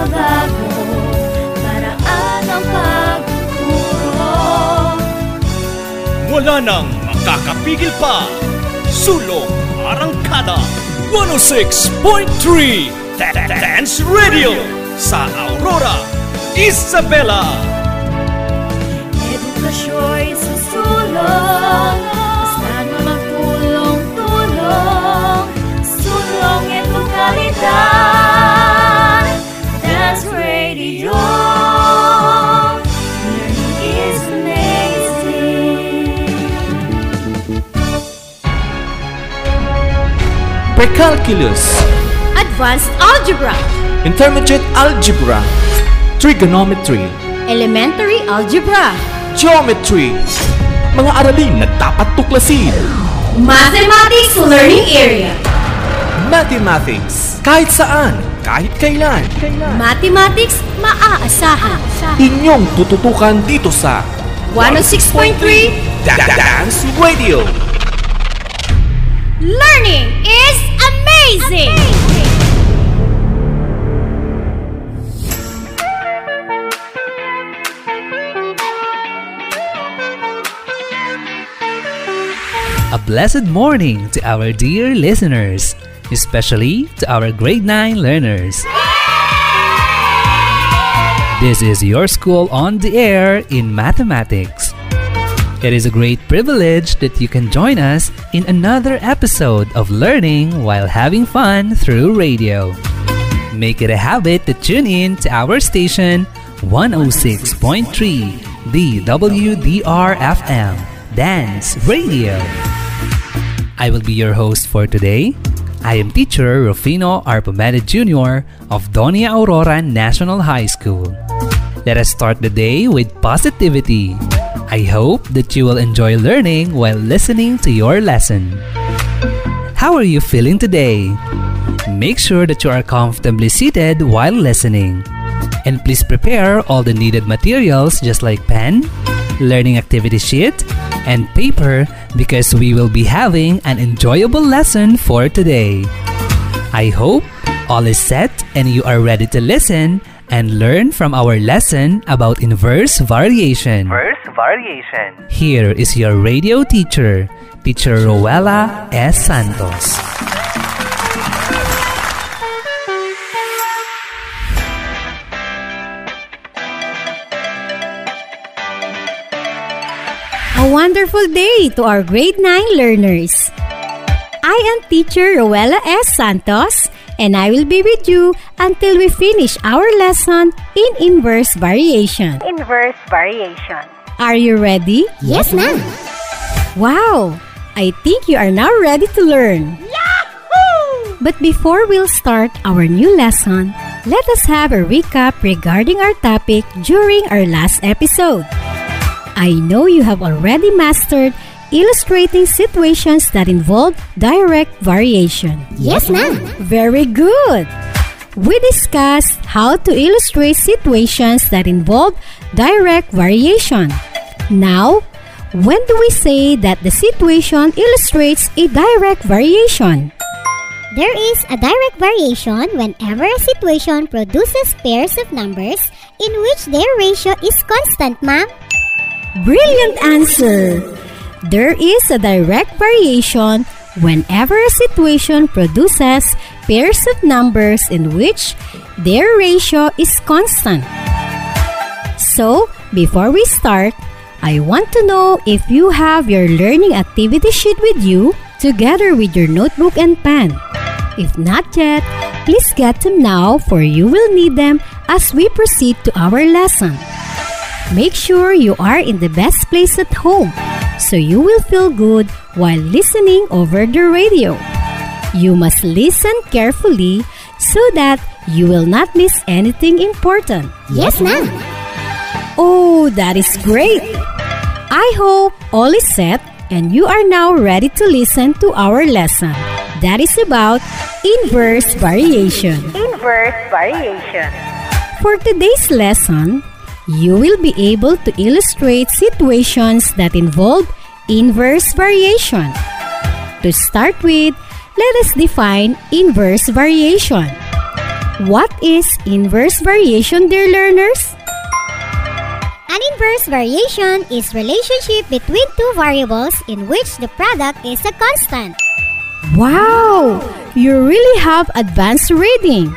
pagbabago Paraan ng pagtuturo Wala nang makakapigil pa. Sulong Arangkada 106.3 Dance Radio sa Aurora, Isabela. Edukasyo'y susulong Precalculus, Advanced Algebra, Intermediate Algebra, Trigonometry, Elementary Algebra, Geometry, mga aralin na dapat tuklasin. Mathematics Learning Area, Mathematics, kahit saan, kahit kailan. Mathematics maaasahan. Inyong tututukan dito sa 106.3 Da- Da- Dance Radio. Learning is amazing! A blessed morning to our dear listeners, especially to our grade 9 learners. This is your school on the air in mathematics. It is a great privilege that you can join us in another episode of learning while having fun through radio. Make it a habit to tune in to our station 106.3 the WDR FM Dance Radio. I will be your host for today. I am teacher Rufino Arpomeda Jr. of Doña Aurora National High School. Let us start the day with positivity. I hope that you will enjoy learning while listening to your lesson. How are you feeling today? Make sure that you are comfortably seated while listening. And please prepare all the needed materials just like pen, learning activity sheet, and paper because we will be having an enjoyable lesson for today. I hope all is set and you are ready to listen and learn from our lesson about inverse variation. Verse variation. Here is your radio teacher, Teacher Rowella S. Santos. Wonderful day to our grade 9 learners. I am teacher Rowella S. Santos and I will be with you until we finish our lesson in inverse variation. Inverse variation. Are you ready? Yes, ma'am. Wow! I think you are now ready to learn. Yahoo! But before we'll start our new lesson, let us have a recap regarding our topic during our last episode. I know you have already mastered illustrating situations that involve direct variation. Yes, ma'am. Very good! We discussed how to illustrate situations that involve direct variation. Now, when do we say that the situation illustrates a direct variation? There is a direct variation whenever a situation produces pairs of numbers in which their ratio is constant, ma'am. Brilliant answer! There is a direct variation whenever a situation produces pairs of numbers in which their ratio is constant. So, before we start, I want to know if you have your learning activity sheet with you together with your notebook and pen. If not yet, please get them now for you will need them as we proceed to our lesson. Make sure you are in the best place at home so you will feel good while listening over the radio. You must listen carefully so that you will not miss anything important. Yes, ma'am. Oh, that is great! I hope all is set and you are now ready to listen to our lesson. That is about inverse variation. Inverse variation. For today's lesson, you will be able to illustrate situations that involve inverse variation. To start with, let us define inverse variation. What is inverse variation, dear learners? An inverse variation is relationship between two variables in which the product is a constant. Wow! You really have advanced reading.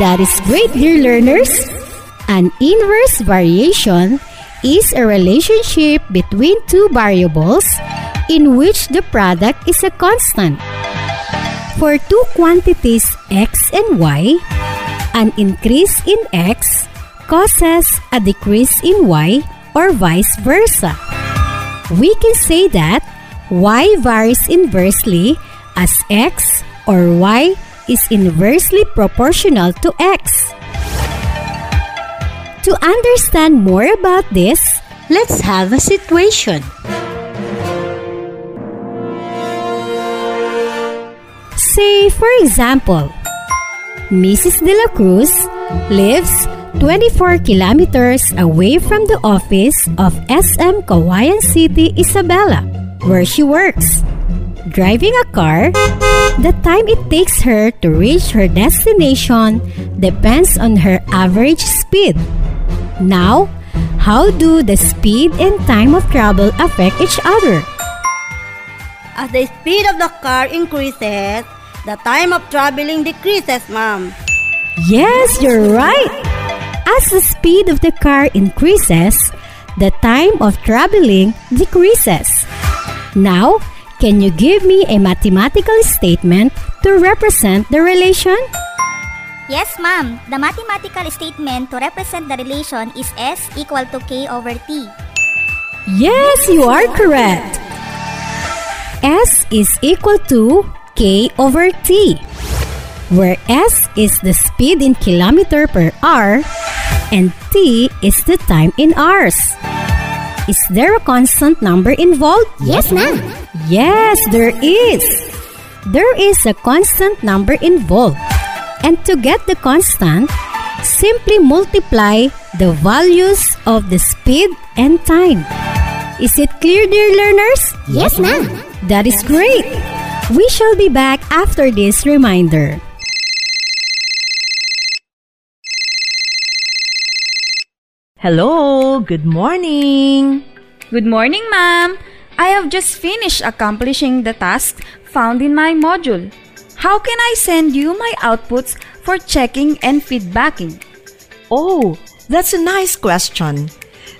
That is great, dear learners. An inverse variation is a relationship between two variables in which the product is a constant. For two quantities x and y, an increase in x causes a decrease in y or vice versa. We can say that y varies inversely as x or y is inversely proportional to x. To understand more about this, let's have a situation. Say, for example, Mrs. De La Cruz lives 24 kilometers away from the office of SM Cauayan City, Isabela, where she works. Driving a car, the time it takes her to reach her destination depends on her average speed. Now, how do the speed and time of travel affect each other? As the speed of the car increases, the time of traveling decreases, ma'am. Yes, you're right. As the speed of the car increases, the time of traveling decreases. Now, can you give me a mathematical statement to represent the relation? Yes, ma'am. The mathematical statement to represent the relation is S equal to K over T. Yes, you are correct. S is equal to K over T, where S is the speed in kilometer per hour and T is the time in hours. Is there a constant number involved? Yes, ma'am. Yes, there is. There is a constant number involved. And to get the constant, simply multiply the values of the speed and time. Is it clear, dear learners? Yes, ma'am. That is great. We shall be back after this reminder. Hello, good morning. Good morning, ma'am. I have just finished accomplishing the task found in my module. How can I send you my outputs for checking and feedbacking? Oh, that's a nice question.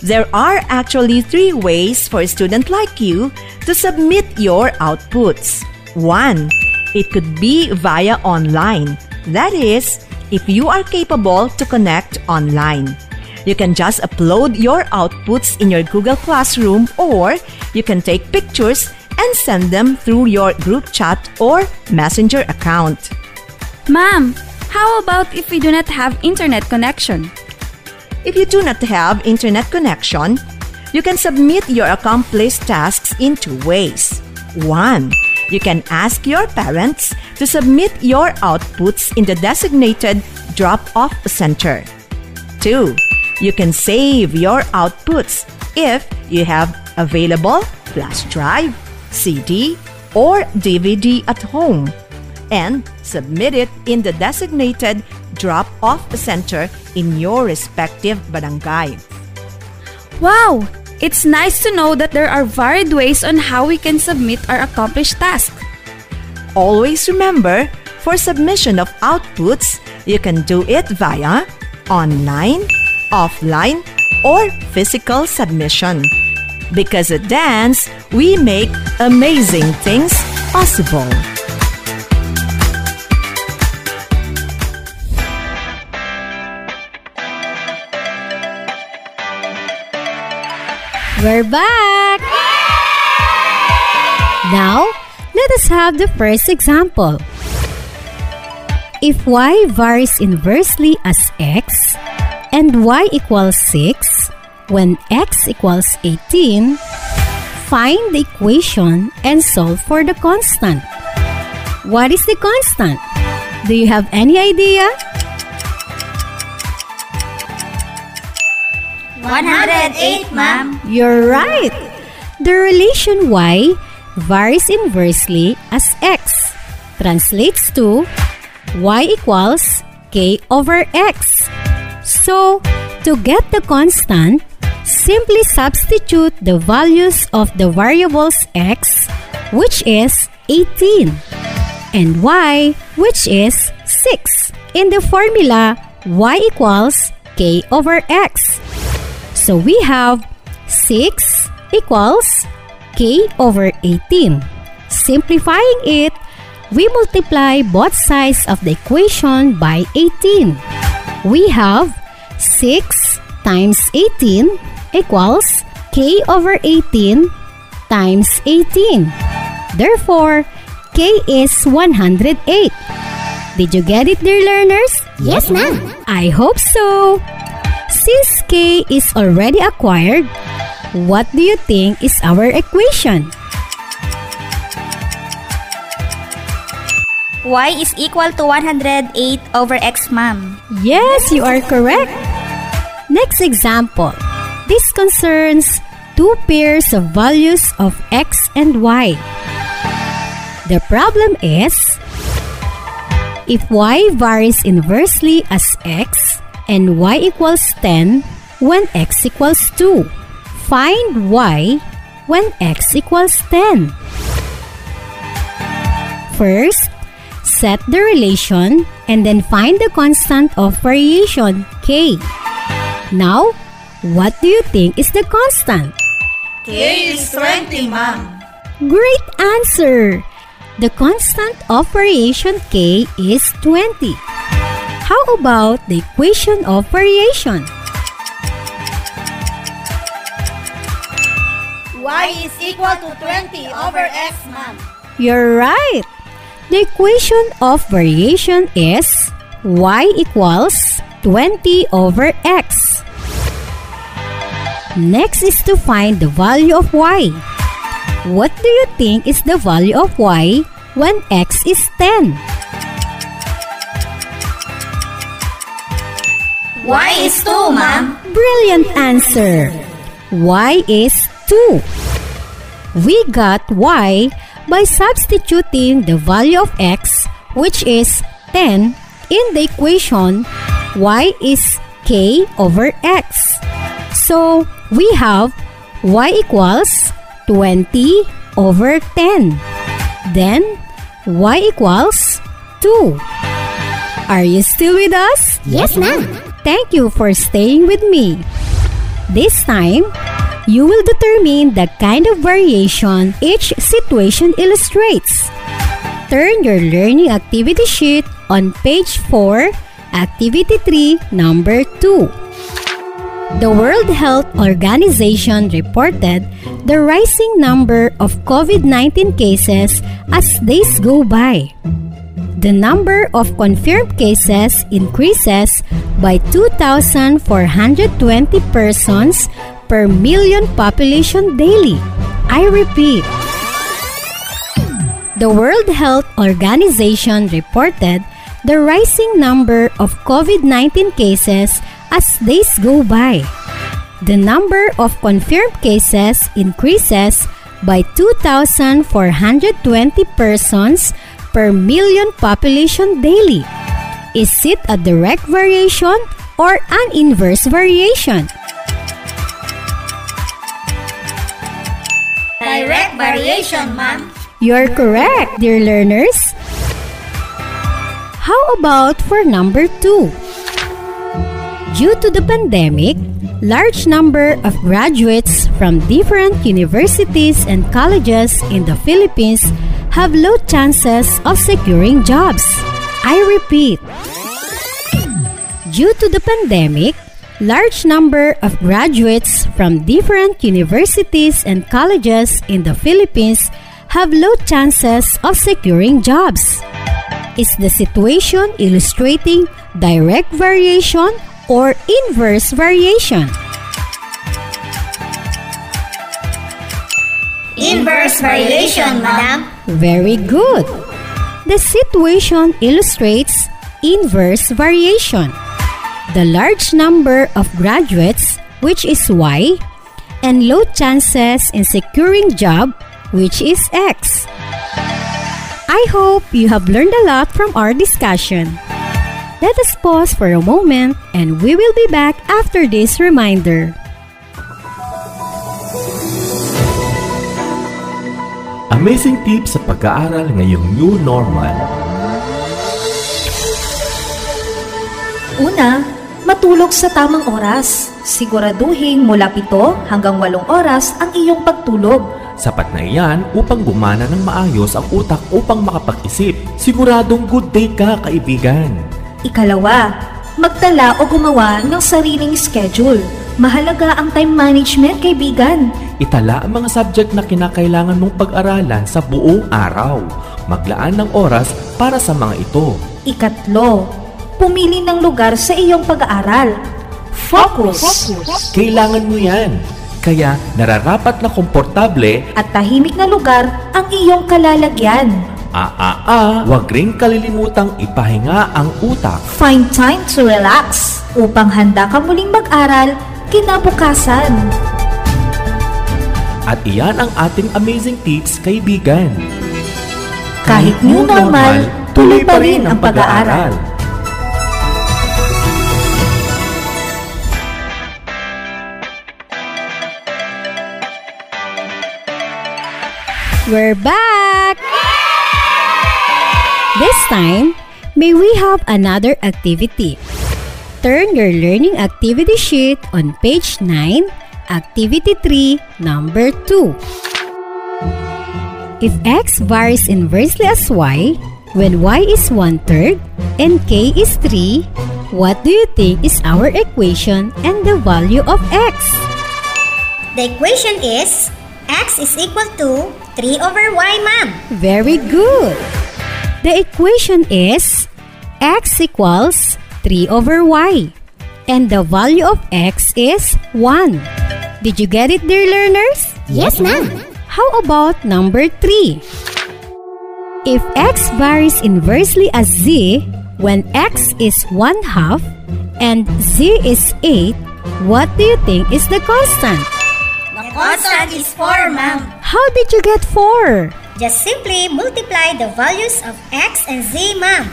There are actually three ways for a student like you to submit your outputs. One, it could be via online. That is, if you are capable to connect online. You can just upload your outputs in your Google Classroom or you can take pictures and send them through your group chat or messenger account. Ma'am, how about if we do not have internet connection? If you do not have internet connection, you can submit your accomplished tasks in two ways. One, you can ask your parents to submit your outputs in the designated drop-off center. Two, you can save your outputs if you have available flash drive, CD, or DVD at home and submit it in the designated drop-off center in your respective barangay. Wow! It's nice to know that there are varied ways on how we can submit our accomplished task. Always remember, for submission of outputs, you can do it via online, offline, or physical submission. Because at Dance, we make amazing things possible. We're back! Now, let us have the first example. If y varies inversely as x and y equals 6 when x equals 18, find the equation and solve for the constant. What is the constant? Do you have any idea? 108, ma'am. You're right. The relation y varies inversely as x translates to y equals k over x. So, to get the constant, simply substitute the values of the variables x, which is 18, and y, which is 6, in the formula y equals k over x. So we have 6 equals k over 18. Simplifying it, we multiply both sides of the equation by 18. We have 6 times 18 equals k over 18 times 18. Therefore, k is 108. Did you get it, dear learners? Yes, ma'am. I hope so. Since k is already acquired, what do you think is our equation? y is equal to 108 over x, ma'am. Yes, you are correct. Next example. This concerns two pairs of values of x and y. The problem is if y varies inversely as x and y equals 10 when x equals 2. Find y when x equals 10. First, set the relation and then find the constant of variation k. Now, what do you think is the constant? K is 20, ma'am. Great answer! The constant of variation k is 20. How about the equation of variation? Y is equal to 20 over x, ma'am. You're right! The equation of variation is y equals 20 over x. Next is to find the value of y. What do you think is the value of y when x is 10? Y is 2, ma'am. Brilliant answer! y is 2. We got y by substituting the value of x, which is 10, in the equation y is k over x. So, we have y equals 20 over 10. Then, y equals 2. Are you still with us? Yes, ma'am. Thank you for staying with me. This time, you will determine the kind of variation each situation illustrates. Turn your learning activity sheet on page 4, activity 3, number 2. The World Health Organization reported the rising number of COVID 19 cases as days go by. The number of confirmed cases increases by 2,420 persons per million population daily. I repeat. The World Health Organization reported the rising number of COVID 19 cases as days go by. The number of confirmed cases increases by 2,420 persons per million population daily. Is it a direct variation or an inverse variation? Direct variation, ma'am. You're correct, dear learners. How about for number two? Due to the pandemic, large number of graduates from different universities and colleges in the Philippines have low chances of securing jobs. I repeat. Due to the pandemic, large number of graduates from different universities and colleges in the Philippines have low chances of securing jobs. Is the situation illustrating direct variation or inverse variation? Inverse variation, madam. Very good. The situation illustrates inverse variation. The large number of graduates, which is Y, and low chances in securing job, which is X. I hope you have learned a lot from our discussion. Let us pause for a moment and we will be back after this reminder. Amazing tips sa pag-aaral ngayong new normal. Una, matulog sa tamang oras. Siguraduhin mula 7 hanggang 8 oras ang iyong pagtulog. Sapat na iyan upang gumana ng maayos ang utak upang makapag-isip. Siguradong good day ka, kaibigan. Ikalawa, magtala o gumawa ng sariling schedule. Mahalaga ang time management, kaibigan. Itala ang mga subject na kinakailangan mong pag-aralan sa buong araw. Maglaan ng oras para sa mga ito. Ikatlo, pumili ng lugar sa iyong pag-aaral. Focus. Kailangan mo yan. Kaya nararapat na komportable At tahimik na lugar ang iyong kalalagyan. Aa, wag ring kalilimutang ipahinga ang utak. Find time to relax upang handa ka muling mag-aral kinabukasan. At iyan ang ating amazing tips, kaibigan. Kahit new normal, tuloy pa rin ang pag-aaral. We're back! This time, may we have another activity. Turn your learning activity sheet on page 9, activity 3, number 2. If x varies inversely as y, when y is 1 third and k is 3, what do you think is our equation and the value of x? The equation is x is equal to 3 over y, ma'am. Very good. The equation is x equals 3 over y. And the value of x is 1. Did you get it, dear learners? Yes, ma'am. How about number 3? If x varies inversely as z when x is 1 half and z is 8, what do you think is the constant? The constant is 4, ma'am. How did you get 4? Just simply multiply the values of x and z, ma'am.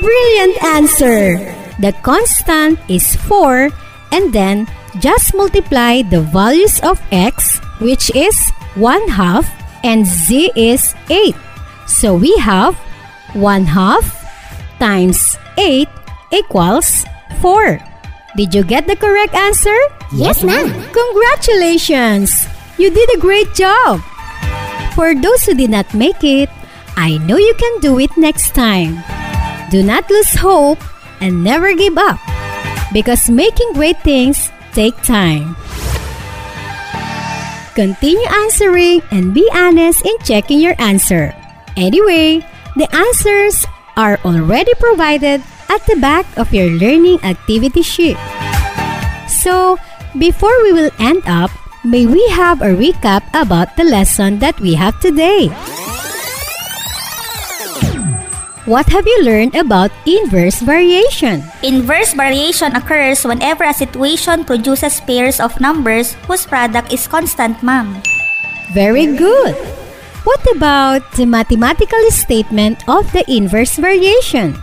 Brilliant answer! The constant is 4 and then just multiply the values of x which is 1 half and z is 8. So we have 1 half times 8 equals 4. Did you get the correct answer? Yes, ma'am. Congratulations! You did a great job! For those who did not make it, I know you can do it next time. Do not lose hope and never give up because making great things take time. Continue answering and be honest in checking your answer. Anyway, the answers are already provided at the back of your learning activity sheet. So, before we will end up, may we have a recap about the lesson that we have today. What have you learned about inverse variation? Inverse variation occurs whenever a situation produces pairs of numbers whose product is constant, ma'am. Very good. What about the mathematical statement of the inverse variation?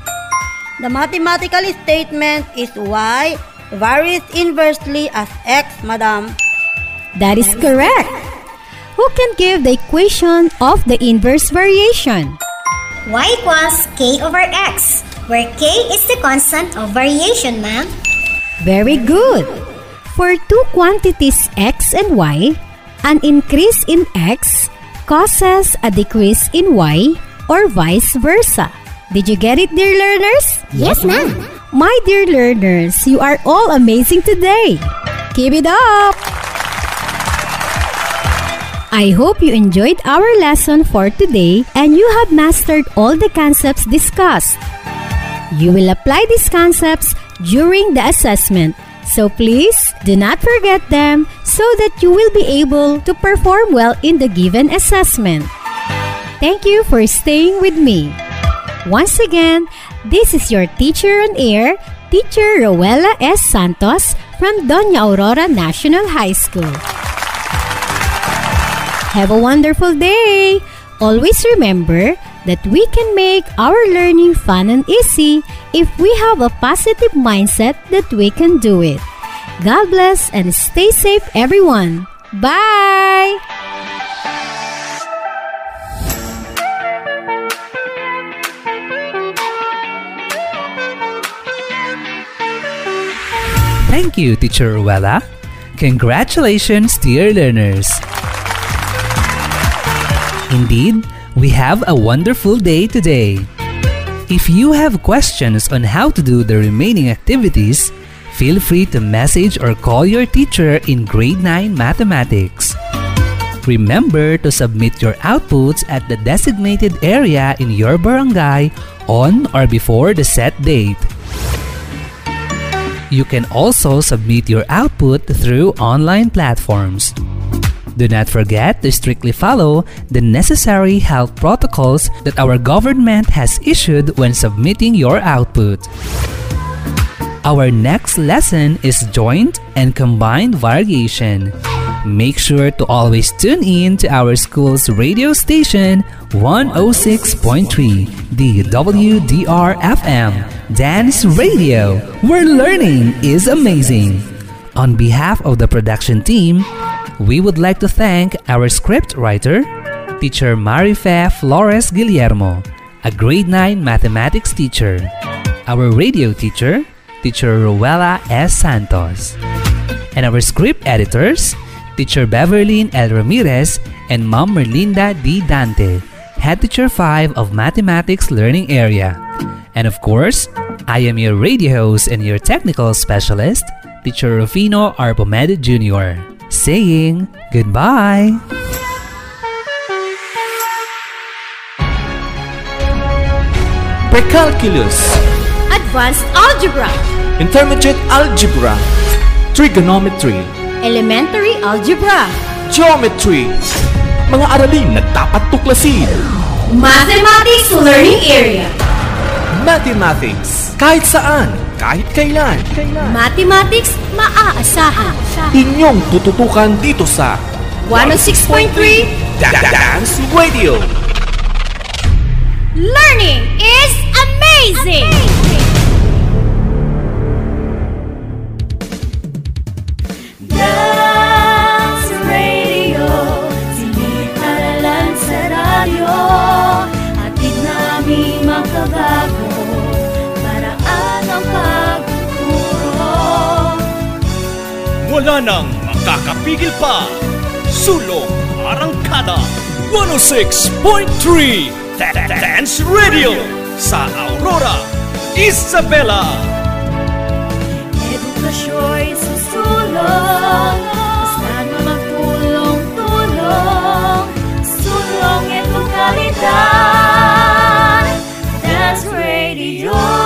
The mathematical statement is y varies inversely as x, madam. That is correct. Who can give the equation of the inverse variation? y equals k over x, where k is the constant of variation, ma'am. Very good. For two quantities x and y, an increase in x causes a decrease in y or vice versa. Did you get it, dear learners? Yes, ma'am. My dear learners, you are all amazing today. Keep it up! I hope you enjoyed our lesson for today and you have mastered all the concepts discussed. You will apply these concepts during the assessment, so please do not forget them so that you will be able to perform well in the given assessment. Thank you for staying with me. Once again, this is your teacher on air, Teacher Rowella S. Santos from Doña Aurora National High School. Have a wonderful day! Always remember, that we can make our learning fun and easy if we have a positive mindset that we can do it. God bless and stay safe, everyone. Bye! Thank you, Teacher Rowella. Congratulations, dear learners. Indeed, we have a wonderful day today. If you have questions on how to do the remaining activities, feel free to message or call your teacher in grade 9 mathematics. Remember to submit your outputs at the designated area in your barangay on or before the set date. You can also submit your output through online platforms. Do not forget to strictly follow the necessary health protocols that our government has issued when submitting your output. Our next lesson is joint and combined variation. Make sure to always tune in to our school's radio station 106.3 the WDR FM Dance Radio, where learning is amazing. On behalf of the production team, we would like to thank our script writer, teacher Marie Fe Flores Guillermo, a grade 9 mathematics teacher, our radio teacher, teacher Rowella S. Santos, and our script editors, teacher Beverlyn L. Ramirez and Mom Merlinda D. Dante, head teacher 5 of Mathematics Learning Area. And of course, I am your radio host and your technical specialist, teacher Rufino Arbomed Jr., saying goodbye. Precalculus, Advanced Algebra, Intermediate Algebra, Trigonometry, Elementary Algebra, Geometry, mga aralin na dapat tuklasin. Mathematics Learning Area, Mathematics, kahit saan, kahit kailan. Mathematics maaasahan. Inyong tututukan dito sa 106.3 Dance Radio. Learning is amazing! amazing. At namin makabago Wala nang makakapigil pa. Sulong Arangkada 106.3 Dance Radio sa Aurora, Isabela. Edukasyo'y susulong, saan mo magtulong-tulong, sulong edukalidad, Dance Radio.